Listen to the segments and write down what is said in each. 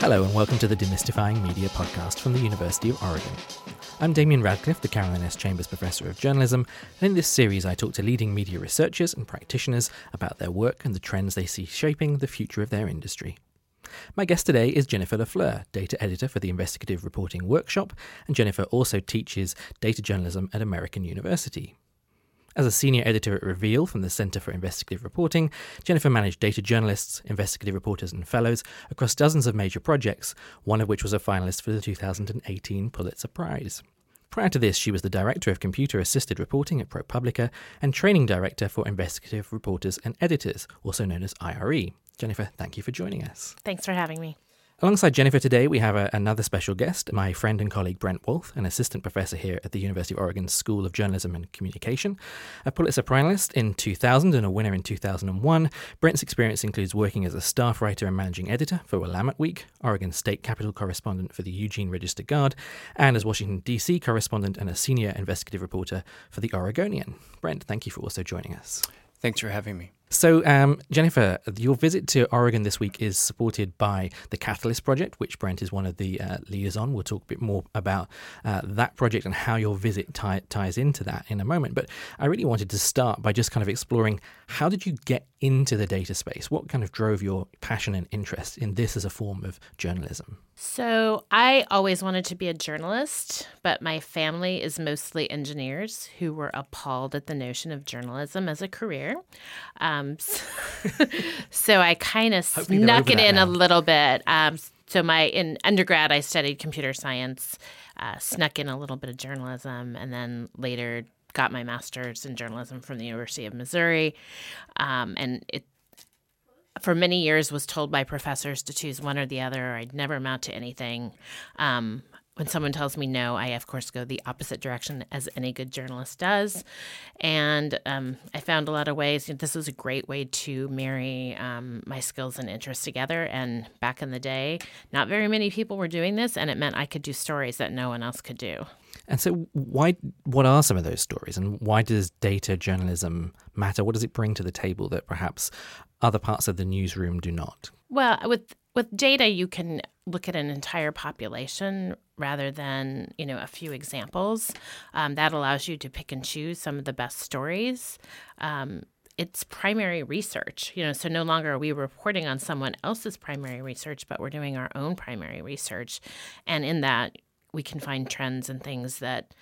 Hello, and welcome to the Demystifying Media podcast from the University of Oregon. I'm Damian Radcliffe, the Caroline S. Chambers Professor of Journalism, and in this series I talk to leading media researchers and practitioners about their work and the trends they see shaping the future of their industry. My guest today is Jennifer LaFleur, data editor for the Investigative Reporting Workshop, and Jennifer also teaches data journalism at American University. As a senior editor at Reveal from the Center for Investigative Reporting, Jennifer managed data journalists, investigative reporters, and fellows across dozens of major projects, one of which was a finalist for the 2018 Pulitzer Prize. Prior to this, she was the director of computer assisted reporting at ProPublica and training director for investigative reporters and editors, also known as IRE. Jennifer, thank you for joining us. Thanks for having me. Alongside Jennifer today, we have a, another special guest, my friend and colleague Brent Walth, an assistant professor here at the University of Oregon School of Journalism and Communication. A Pulitzer finalist in 2000 and a winner in 2001, Brent's experience includes working as a staff writer and managing editor for Willamette Week, Oregon State Capitol correspondent for the Eugene Register Guard, and as Washington, D.C. correspondent and a senior investigative reporter for the Oregonian. Brent, thank you for also joining us. Thanks for having me. So, um, Jennifer, your visit to Oregon this week is supported by the Catalyst Project, which Brent is one of the uh, leaders on. We'll talk a bit more about uh, that project and how your visit tie- ties into that in a moment. But I really wanted to start by just kind of exploring how did you get into the data space? What kind of drove your passion and interest in this as a form of journalism? So, I always wanted to be a journalist, but my family is mostly engineers who were appalled at the notion of journalism as a career. Um, so, so, I kind of snuck it in now. a little bit. Um, so, my in undergrad, I studied computer science, uh, snuck in a little bit of journalism, and then later got my master's in journalism from the University of Missouri. Um, and it for many years was told by professors to choose one or the other or i'd never amount to anything um, when someone tells me no, I of course go the opposite direction as any good journalist does. And um, I found a lot of ways. This was a great way to marry um, my skills and interests together. And back in the day, not very many people were doing this, and it meant I could do stories that no one else could do. And so, why? What are some of those stories, and why does data journalism matter? What does it bring to the table that perhaps other parts of the newsroom do not? Well, with with data, you can look at an entire population rather than you know a few examples. Um, that allows you to pick and choose some of the best stories. Um, it's primary research, you know, so no longer are we reporting on someone else's primary research, but we're doing our own primary research, and in that we can find trends and things that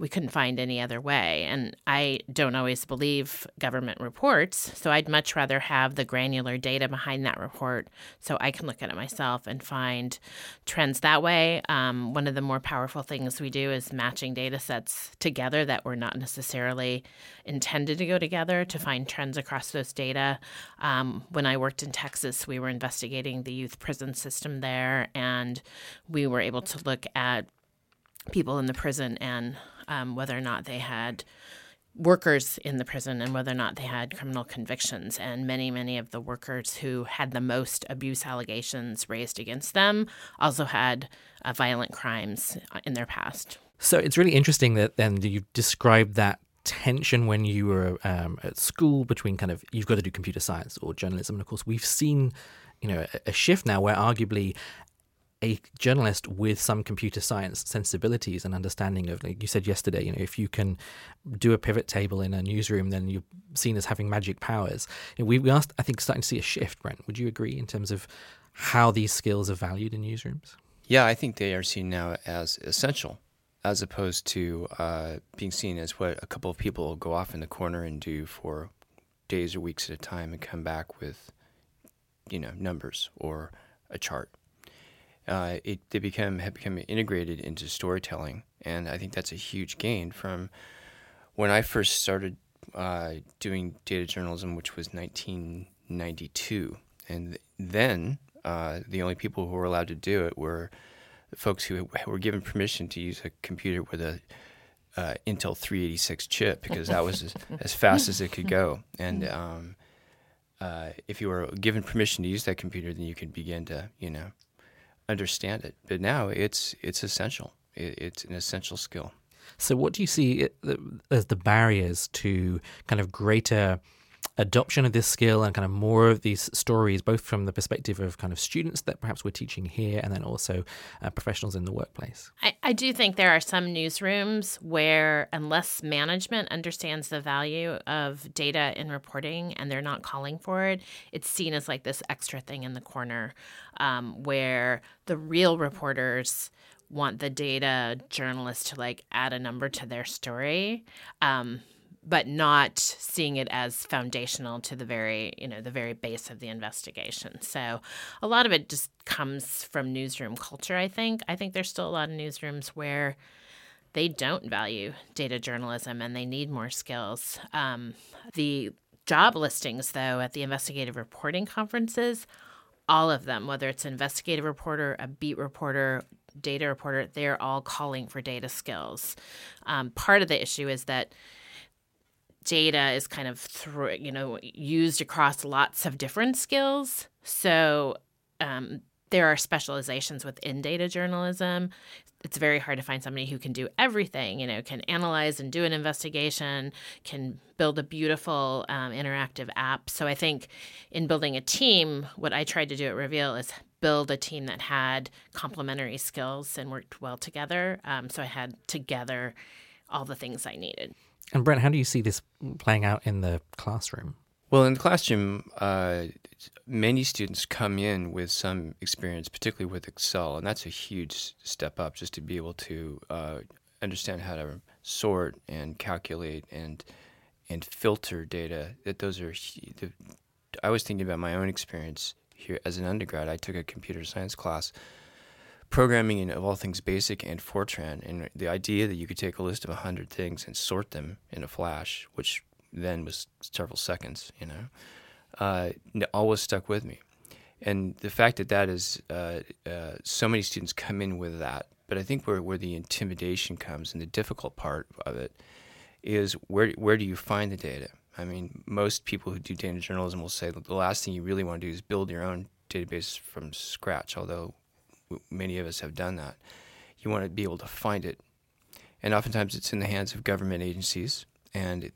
we couldn't find any other way. And I don't always believe government reports, so I'd much rather have the granular data behind that report so I can look at it myself and find trends that way. Um, one of the more powerful things we do is matching data sets together that were not necessarily intended to go together to find trends across those data. Um, when I worked in Texas, we were investigating the youth prison system there, and we were able to look at people in the prison and um, whether or not they had workers in the prison and whether or not they had criminal convictions. And many, many of the workers who had the most abuse allegations raised against them also had uh, violent crimes in their past. So it's really interesting that then you described that tension when you were um, at school between kind of you've got to do computer science or journalism. And of course, we've seen you know a, shift now where arguably a journalist with some computer science sensibilities and understanding of, like you said yesterday, you know, if you can do a pivot table in a newsroom, then you're seen as having magic powers. You know, we, we I think, starting to see a shift, Brent. Would you agree in terms of how these skills are valued in newsrooms? Yeah, I think they are seen now as essential, as opposed to uh, being seen as what a couple of people will go off in the corner and do for days or weeks at a time and come back with, you know, numbers or a chart uh, it they become have become integrated into storytelling, and I think that's a huge gain from when I first started uh, doing data journalism, which was 1992, and then uh, the only people who were allowed to do it were folks who were given permission to use a computer with a uh, Intel 386 chip because that was as, as, fast as it could go. And um, uh, if you were given permission to use that computer, then you could begin to, you know, understand it. But now it's it's essential. It, it's an essential skill. So, what do you see as the barriers to kind of greater adoption of this skill and kind of more of these stories, both from the perspective of kind of students that perhaps we're teaching here and then also uh, professionals in the workplace? I, I do think there are some newsrooms where, unless management understands the value of data in reporting and they're not calling for it, it's seen as like this extra thing in the corner um, where the real reporters want the data journalist to like add a number to their story. Um, but not seeing it as foundational to the very you know the very base of the investigation. So a lot of it just comes from newsroom culture i think. I think there's still a lot of newsrooms where they don't value data journalism and they need more skills. Um, the job listings though at the investigative reporting conferences all of them whether it's investigative reporter a beat reporter data reporter they're all calling for data skills. Um, part of the issue is that data is kind of through, you know used across lots of different skills. So um, there are specializations within data journalism. It's very hard to find somebody who can do everything. You know, can analyze and do an investigation, can build a beautiful um, interactive app. So I think in building a team, what I tried to do at Reveal is build a team that had complementary skills and worked well together. Um, so I had together all the things I needed. And Brent, how do you see this playing out in the classroom? Well, in the classroom, uh, many students come in with some experience, particularly with Excel, and that's a huge step up just to be able to uh, understand how to sort and calculate and and filter data. That those are. The, I was thinking about my own experience here as an undergrad. I took a computer science class programming in of all things basic and Fortran, and the idea that you could take a list of hundred things and sort them in a flash, which then was several seconds, you know, uh, always stuck with me. And the fact that that is uh, uh, so many students come in with that, but I think where where the intimidation comes and the difficult part of it is where where do you find the data? I mean, most people who do data journalism will say the last thing you really want to do is build your own database from scratch, although many of us have done that. You want to be able to find it. And oftentimes it's in the hands of government agencies, and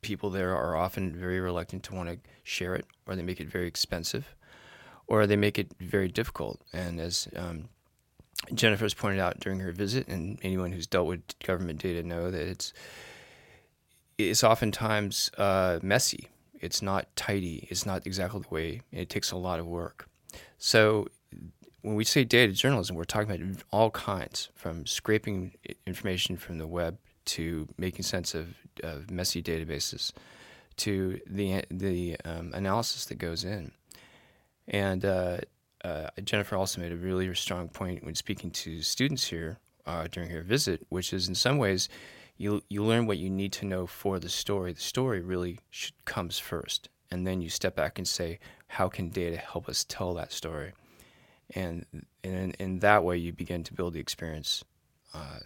people there are often very reluctant to want to share it, or they make it very expensive, or they make it very difficult. And as um, Jennifer has pointed out during her visit, and anyone who's dealt with government data know that it's it's oftentimes uh, messy. It's not tidy. It's not exactly the way. It takes a lot of work. So when we say data journalism, we're talking about all kinds, from scraping information from the web to making sense of, of messy databases to the the um, analysis that goes in. And uh, uh, Jennifer also made a really strong point when speaking to students here uh, during her visit, which is in some ways you you learn what you need to know for the story. The story really should, comes first, and then you step back and say, how can data help us tell that story? And in, in that way you begin to build the experience uh,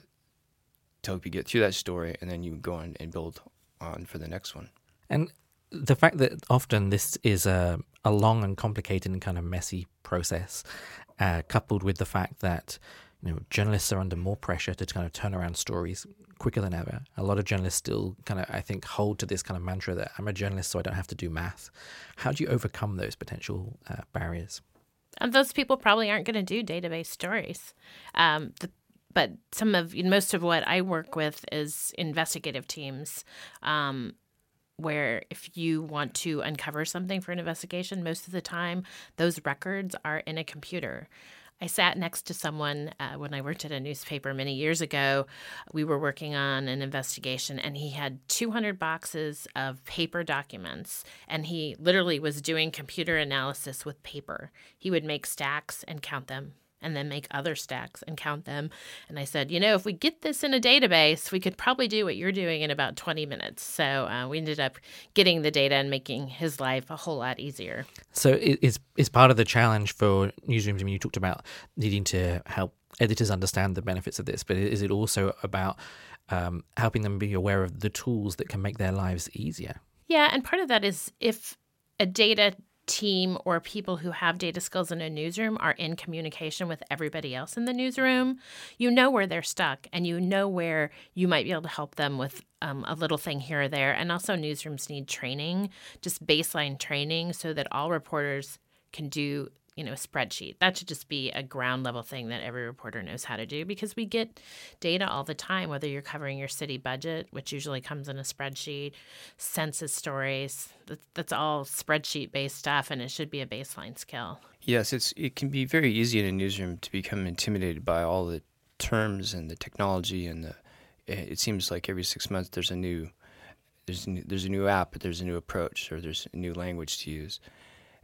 to help you get through that story, and then you go on and build on for the next one. And the fact that often this is a, a long and complicated and kind of messy process, uh, coupled with the fact that you know journalists are under more pressure to kind of turn around stories quicker than ever. A lot of journalists still kind of, I think, hold to this kind of mantra that I'm a journalist, so I don't have to do math. How do you overcome those potential uh, barriers? And those people probably aren't going to do database stories. Um, the, but some of most of what I work with is investigative teams. Um, where if you want to uncover something for an investigation, most of the time those records are in a computer. I sat next to someone uh, when I worked at a newspaper many years ago. We were working on an investigation, and he had 200 boxes of paper documents, and he literally was doing computer analysis with paper. He would make stacks and count them and then make other stacks and count them. And I said, you know, if we get this in a database, we could probably do what you're doing in about 20 minutes. So uh, we ended up getting the data and making his life a whole lot easier. So it's, it's part of the challenge for newsrooms. I mean, you talked about needing to help editors understand the benefits of this, but is it also about um, helping them be aware of the tools that can make their lives easier? Yeah, and part of that is if a data team or people who have data skills in a newsroom are in communication with everybody else in the newsroom, you know where they're stuck and you know where you might be able to help them with um, a little thing here or there. And also, newsrooms need training, just baseline training, so that all reporters can do you know a spreadsheet. That should just be a ground level thing that every reporter knows how to do because we get data all the time whether you're covering your city budget which usually comes in a spreadsheet census stories that's all spreadsheet based stuff and it should be a baseline skill. Yes it's it can be very easy in a newsroom to become intimidated by all the terms and the technology and the eh, it seems like every six months there's a new there's a new, there's a new app but there's a new approach or there's a new language to use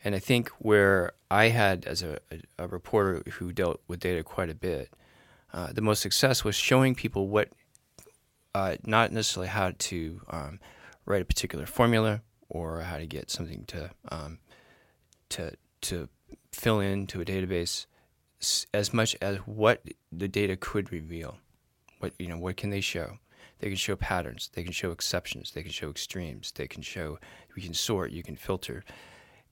and I think where I had, as a, a, reporter who dealt with data quite a bit, uh, the most success was showing people what, uh, not necessarily how to um, write a particular formula or how to get something to um, to to fill into a database, as much as what the data could reveal. What you know, what can they show? They can show patterns. They can show exceptions. They can show extremes. They can show. We can sort. You can filter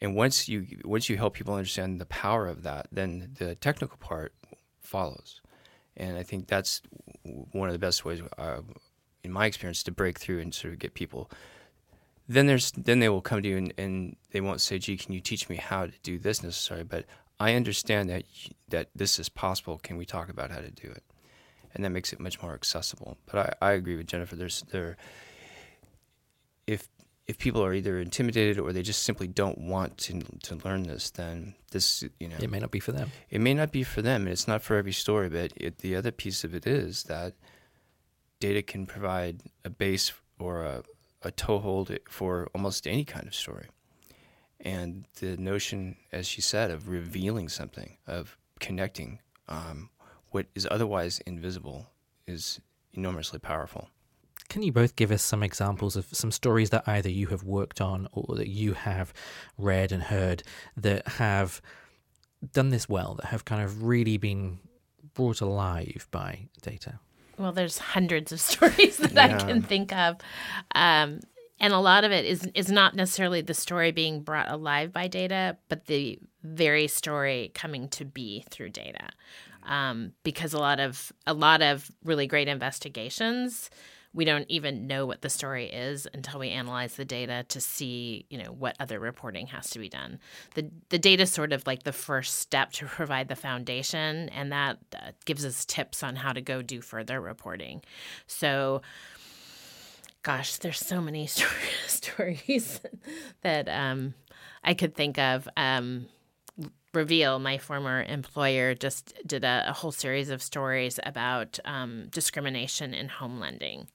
and once you once you help people understand the power of that, then the technical part follows. And I think that's one of the best ways, uh, in my experience, to break through and sort of get people. Then there's then they will come to you and, and they won't say, "Gee, can you teach me how to do this necessarily?" But I understand that that this is possible. Can we talk about how to do it? And that makes it much more accessible. But I, I agree with Jennifer. There's there if people are either intimidated or they just simply don't want to to learn this, then this you know it may not be for them. It may not be for them, and it's not for every story. But it, the other piece of it is that data can provide a base or a, a toehold for almost any kind of story. And the notion, as she said, of revealing something, of connecting um, what is otherwise invisible, is enormously powerful. Can you both give us some examples of some stories that either you have worked on or that you have read and heard that have done this well, that have kind of really been brought alive by data? Well, there's hundreds of stories that yeah. I can think of. Um, and a lot of it is is not necessarily the story being brought alive by data, but the very story coming to be through data. Um, because a lot of a lot of really great investigations we don't even know what the story is until we analyze the data to see, you know, what other reporting has to be done. The the data sort of like the first step to provide the foundation, and that uh, gives us tips on how to go do further reporting. So, gosh, there's so many stories that um, I could think of. Um, Reveal, my former employer, just did a, a whole series of stories about um, discrimination in home lending.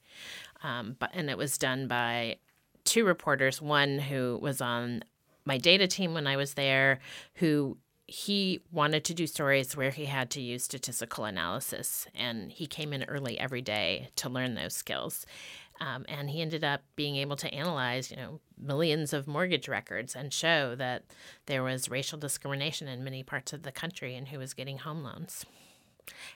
Um, but and it was done by two reporters. One who was on my data team when I was there, who he wanted to do stories where he had to use statistical analysis, and he came in early every day to learn those skills. Um, and he ended up being able to analyze, you know, millions of mortgage records and show that there was racial discrimination in many parts of the country and who was getting home loans.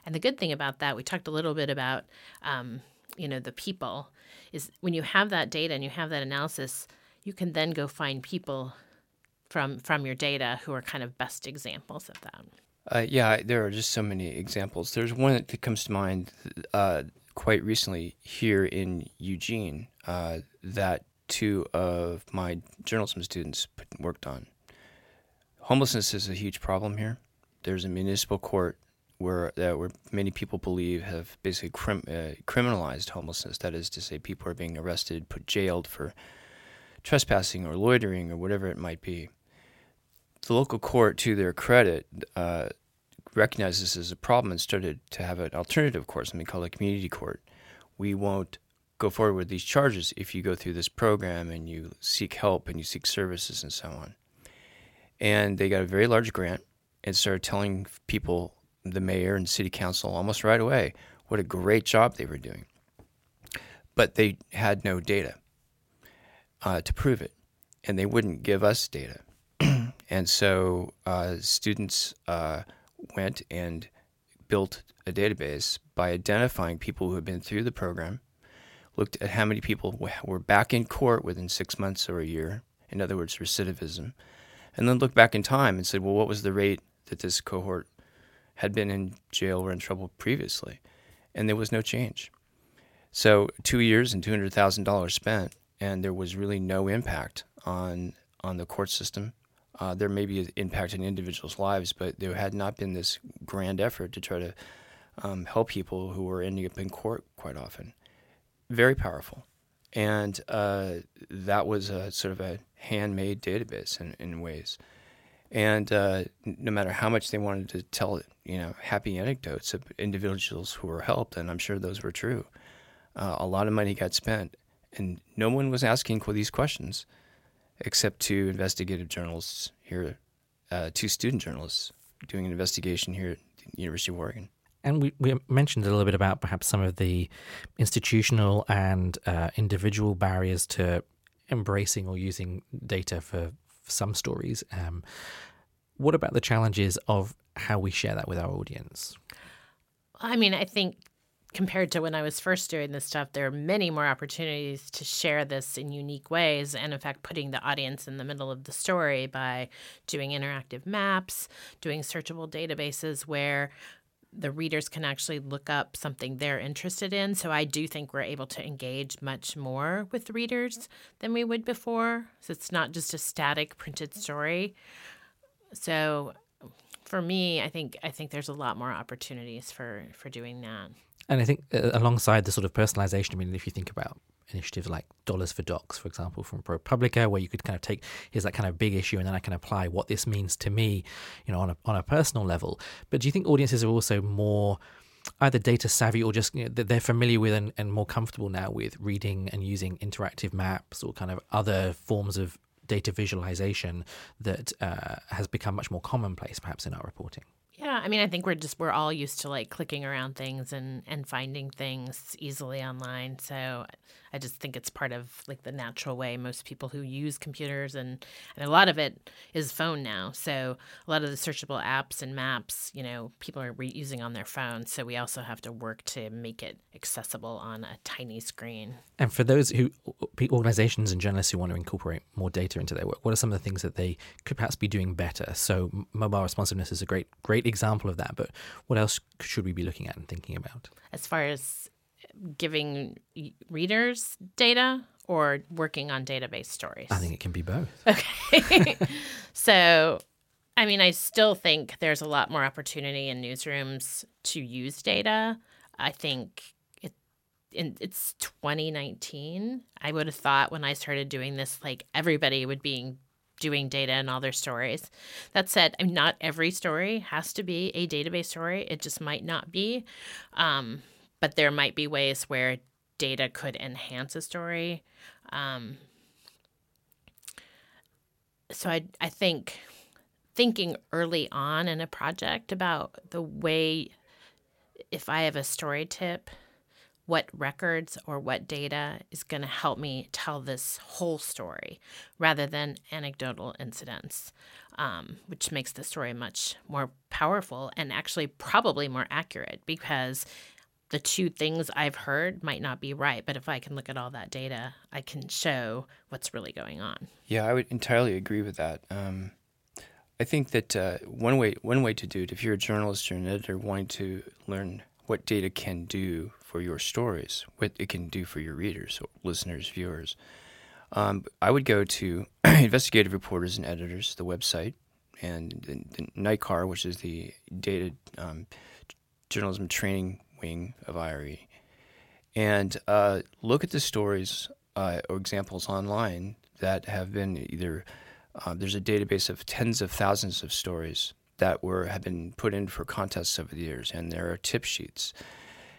And the good thing about that, we talked a little bit about um, you know the people is when you have that data and you have that analysis you can then go find people from from your data who are kind of best examples of that. Uh, yeah there are just so many examples. There's one that comes to mind uh, quite recently here in eugene uh, that two of my journalism students worked on. Homelessness is a huge problem here. There's a municipal court where that where many people believe have basically crim, uh, criminalized homelessness. That is to say, people are being arrested, put jailed for trespassing or loitering or whatever it might be. The local court, to their credit, uh, recognized this as a problem and started to have an alternative court, something called a community court. We won't go forward with these charges if you go through this program and you seek help and you seek services and so on. And they got a very large grant and started telling people the mayor and city council almost right away what a great job they were doing. But they had no data uh, to prove it, and they wouldn't give us data. and so uh, students uh, went and built a database by identifying people who had been through the program, looked at how many people were back in court within six months or a year, in other words, recidivism, and then looked back in time and said, well, what was the rate that this cohort had been in jail or in trouble previously? And there was no change. So two years and two hundred thousand dollars spent, and there was really no impact on on the court system. Uh, there may be an impact in individuals' lives, but there had not been this grand effort to try to um, help people who were ending up in court quite often. Very powerful, and uh, that was a sort of a handmade database in, in ways. And uh, no matter how much they wanted to tell, you know, happy anecdotes of individuals who were helped, and I'm sure those were true, uh, a lot of money got spent, and no one was asking these questions, except two investigative journalists here, uh, two student journalists doing an investigation here at the University of Oregon. And we, we mentioned a little bit about perhaps some of the institutional and uh, individual barriers to embracing or using data for some stories. Um, what about the challenges of how we share that with our audience? I mean, I think compared to when I was first doing this stuff, there are many more opportunities to share this in unique ways. And in fact, putting the audience in the middle of the story by doing interactive maps, doing searchable databases where the readers can actually look up something they're interested in. So I do think we're able to engage much more with readers than we would before. So it's not just a static printed story. So for me, I think I think there's a lot more opportunities for for doing that. And I think uh, alongside the sort of personalization, I mean, if you think about initiatives like Dollars for Docs, for example, from ProPublica, where you could kind of take here's that kind of big issue, and then I can apply what this means to me, you know, on a on a personal level. But do you think audiences are also more either data savvy or just you know, they're familiar with and, and more comfortable now with reading and using interactive maps or kind of other forms of data visualization that uh, has become much more commonplace, perhaps, in our reporting? I mean, I think we're just we're all used to like clicking around things and and finding things easily online. So I just think it's part of like the natural way most people who use computers and and a lot of it is phone now. So a lot of the searchable apps and maps, you know, people are re- using on their phones. So we also have to work to make it accessible on a tiny screen. And for those who organizations and journalists who want to incorporate more data into their work, what are some of the things that they could perhaps be doing better? So mobile responsiveness is a great great example of that. But what else should we be looking at and thinking about? As far as giving readers data or working on database stories? I think it can be both. Okay. so, I mean, I still think there's a lot more opportunity in newsrooms to use data. I think it, in, it's 2019. I would have thought when I started doing this, like everybody would be doing data and all their stories. That said, not every story has to be a database story. It just might not be. Um, but there might be ways where data could enhance a story. Um, so I, I think thinking early on in a project about the way if I have a story tip, what records or what data is going to help me tell this whole story rather than anecdotal incidents, um, which makes the story much more powerful and actually probably more accurate because the two things I've heard might not be right, but if I can look at all that data, I can show what's really going on. Yeah, I would entirely agree with that. Um, I think that uh, one way one way to do it, if you're a journalist or an editor wanting to learn what data can do for your stories, what it can do for your readers, listeners, viewers, um, I would go to Investigative Reporters and Editors, the website, and the, the NICAR, which is the data um, journalism training wing of IRE and uh, look at the stories uh, or examples online that have been either uh, there's a database of tens of thousands of stories that were have been put in for contests over the years, and there are tip sheets,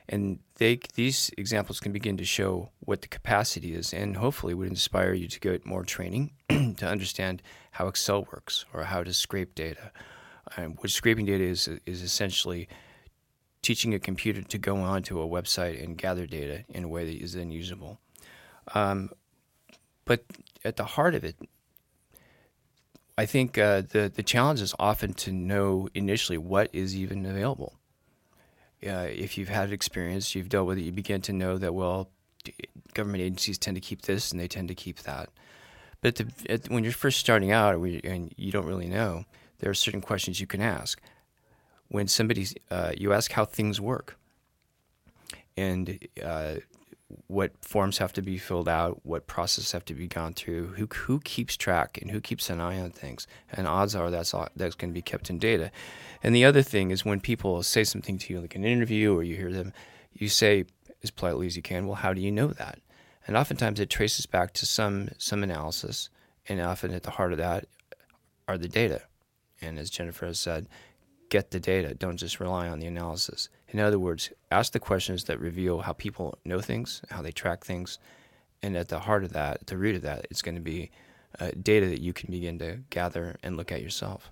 and they these examples can begin to show what the capacity is, and hopefully would inspire you to get more training to understand how Excel works or how to scrape data. Um, what scraping data is is essentially teaching a computer to go onto a website and gather data in a way that is then usable. Um, but at the heart of it, I think uh, the the challenge is often to know initially what is even available. Uh, if you've had experience, you've dealt with it, you begin to know that well, government agencies tend to keep this and they tend to keep that. But the, at, when you're first starting out and you don't really know, there are certain questions you can ask. When somebody, uh, you ask how things work, and uh, what forms have to be filled out, what processes have to be gone through, who who keeps track and who keeps an eye on things. And odds are that's that's going to be kept in data. And the other thing is when people say something to you, like an interview, or you hear them, you say as politely as you can, "Well, how do you know that?" And oftentimes it traces back to some some analysis, and often at the heart of that are the data. And as Jennifer has said, get the data. Don't just rely on the analysis. In other words, ask the questions that reveal how people know things, how they track things, and at the heart of that, at the root of that, it's going to be uh, data that you can begin to gather and look at yourself.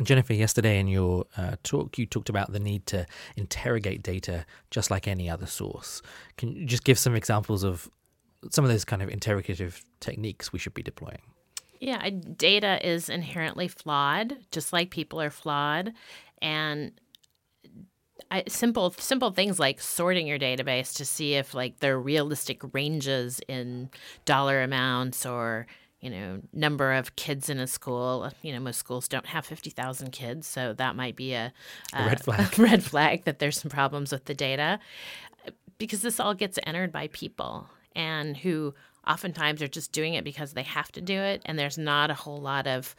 Jennifer, yesterday in your uh, talk, you talked about the need to interrogate data just like any other source. Can you just give some examples of some of those kind of interrogative techniques we should be deploying? Yeah, data is inherently flawed, just like people are flawed. And I, simple simple things like sorting your database to see if like there are realistic ranges in dollar amounts or you know number of kids in a school. You know most schools don't have 50,000 kids so that might be a, a, a red flag. a red flag that there's some problems with the data because this all gets entered by people and who oftentimes are just doing it because they have to do it and there's not a whole lot of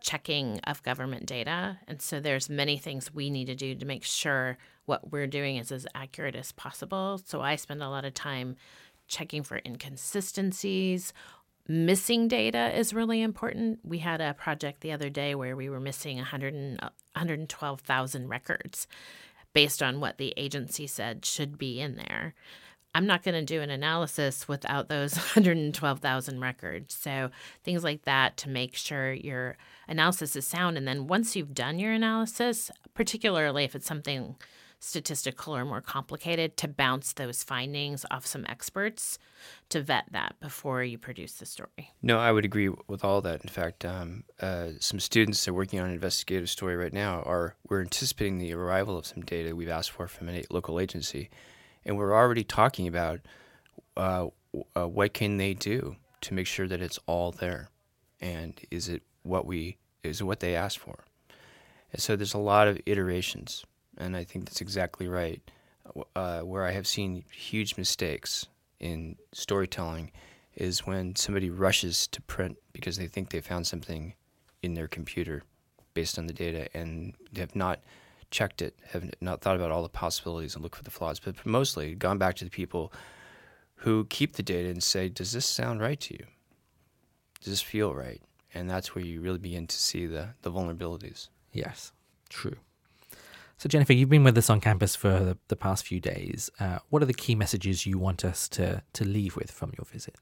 checking of government data. And so there's many things we need to do to make sure what we're doing is as accurate as possible. So I spend a lot of time checking for inconsistencies. Missing data is really important. We had a project the other day where we were missing 100 and, 112,000 records based on what the agency said should be in there. I'm not going to do an analysis without those 112,000 records. So, things like that to make sure your analysis is sound. And then, once you've done your analysis, particularly if it's something statistical or more complicated, to bounce those findings off some experts to vet that before you produce the story. No, I would agree with all that. In fact, um, uh, some students that are working on an investigative story right now are we're anticipating the arrival of some data we've asked for from a local agency and we're already talking about uh, uh, what can they do to make sure that it's all there, and is it what we is it what they asked for? And so there's a lot of iterations, and I think that's exactly right. Uh, where I have seen huge mistakes in storytelling is when somebody rushes to print because they think they found something in their computer based on the data and have not checked it, have not thought about all the possibilities and look for the flaws, but mostly gone back to the people who keep the data and say, does this sound right to you? Does this feel right? And that's where you really begin to see the, the vulnerabilities. Yes, true. So, Jennifer, you've been with us on campus for the, the past few days. Uh, what are the key messages you want us to, to leave with from your visit?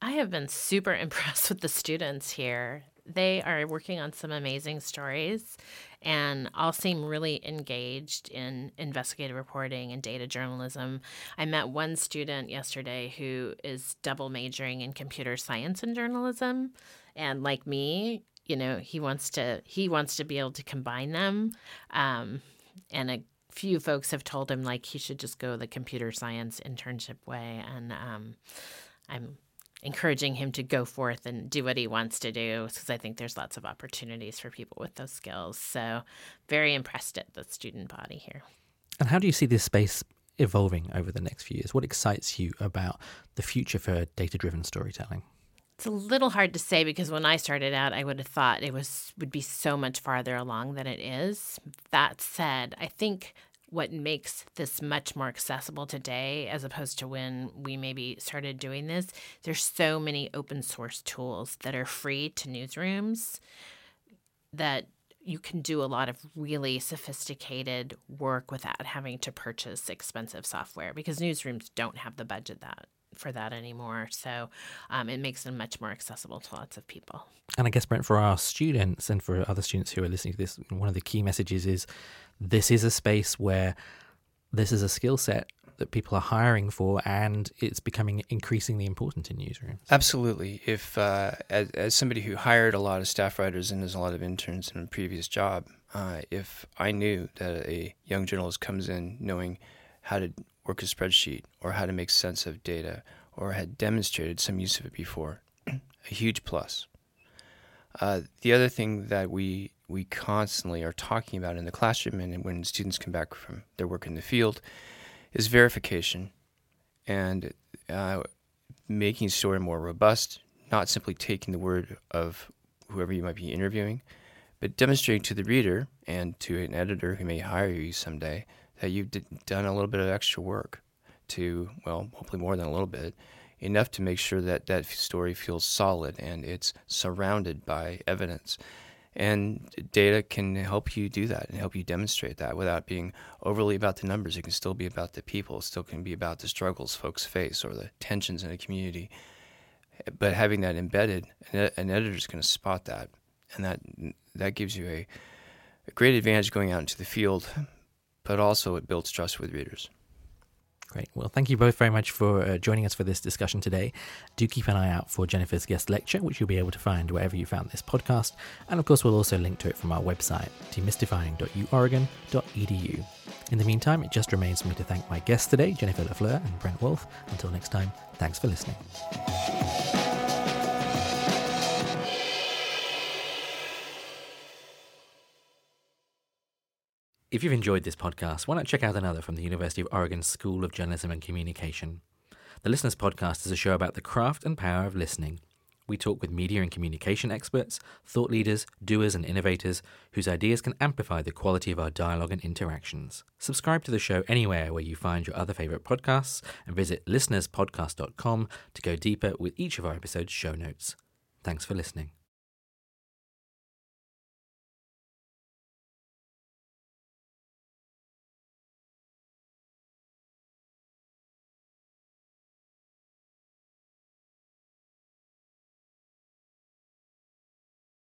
I have been super impressed with the students here. They are working on some amazing stories and all seem really engaged in investigative reporting and data journalism. I met one student yesterday who is double majoring in computer science and journalism, and like me, you know, he wants to he wants to be able to combine them. Um, and a few folks have told him like he should just go the computer science internship way, and um, I'm encouraging him to go forth and do what he wants to do because I think there's lots of opportunities for people with those skills. So, very impressed at the student body here. And how do you see this space evolving over the next few years? What excites you about the future for data driven storytelling? It's a little hard to say because when I started out, I would have thought it was would be so much farther along than it is. That said, I think what makes this much more accessible today as opposed to when we maybe started doing this there's so many open source tools that are free to newsrooms that you can do a lot of really sophisticated work without having to purchase expensive software because newsrooms don't have the budget that for that anymore. So um, it makes them much more accessible to lots of people. And I guess, Brent, for our students and for other students who are listening to this, one of the key messages is this is a space where this is a skill set that people are hiring for, and it's becoming increasingly important in newsrooms. Absolutely. If uh, as, as somebody who hired a lot of staff writers and has a lot of interns in a previous job, uh, if I knew that a young journalist comes in knowing how to work a spreadsheet or how to make sense of data or had demonstrated some use of it before, a huge plus. Uh, the other thing that we we constantly are talking about in the classroom and when students come back from their work in the field is verification and uh, making story more robust, not simply taking the word of whoever you might be interviewing, but demonstrating to the reader and to an editor who may hire you someday that you've d- done a little bit of extra work to, well, hopefully more than a little bit, enough to make sure that that story feels solid and it's surrounded by evidence. And data can help you do that and help you demonstrate that without being overly about the numbers. It can still be about the people, it still can be about the struggles folks face or the tensions in a community. But having that embedded, an editor is going to spot that. And that, that gives you a, a great advantage going out into the field, but also it builds trust with readers. Great. Well, thank you both very much for uh, joining us for this discussion today. Do keep an eye out for Jennifer's guest lecture, which you'll be able to find wherever you found this podcast. And of course, we'll also link to it from our website, demystifying.uoregon.edu. In the meantime, it just remains for me to thank my guests today, Jennifer LaFleur and Brent Walth. Until next time, thanks for listening. If you've enjoyed this podcast, why not check out another from the University of Oregon School of Journalism and Communication? The Listeners Podcast is a show about the craft and power of listening. We talk with media and communication experts, thought leaders, doers, and innovators whose ideas can amplify the quality of our dialogue and interactions. Subscribe to the show anywhere where you find your other favorite podcasts and visit listenerspodcast.com to go deeper with each of our episodes' show notes. Thanks for listening.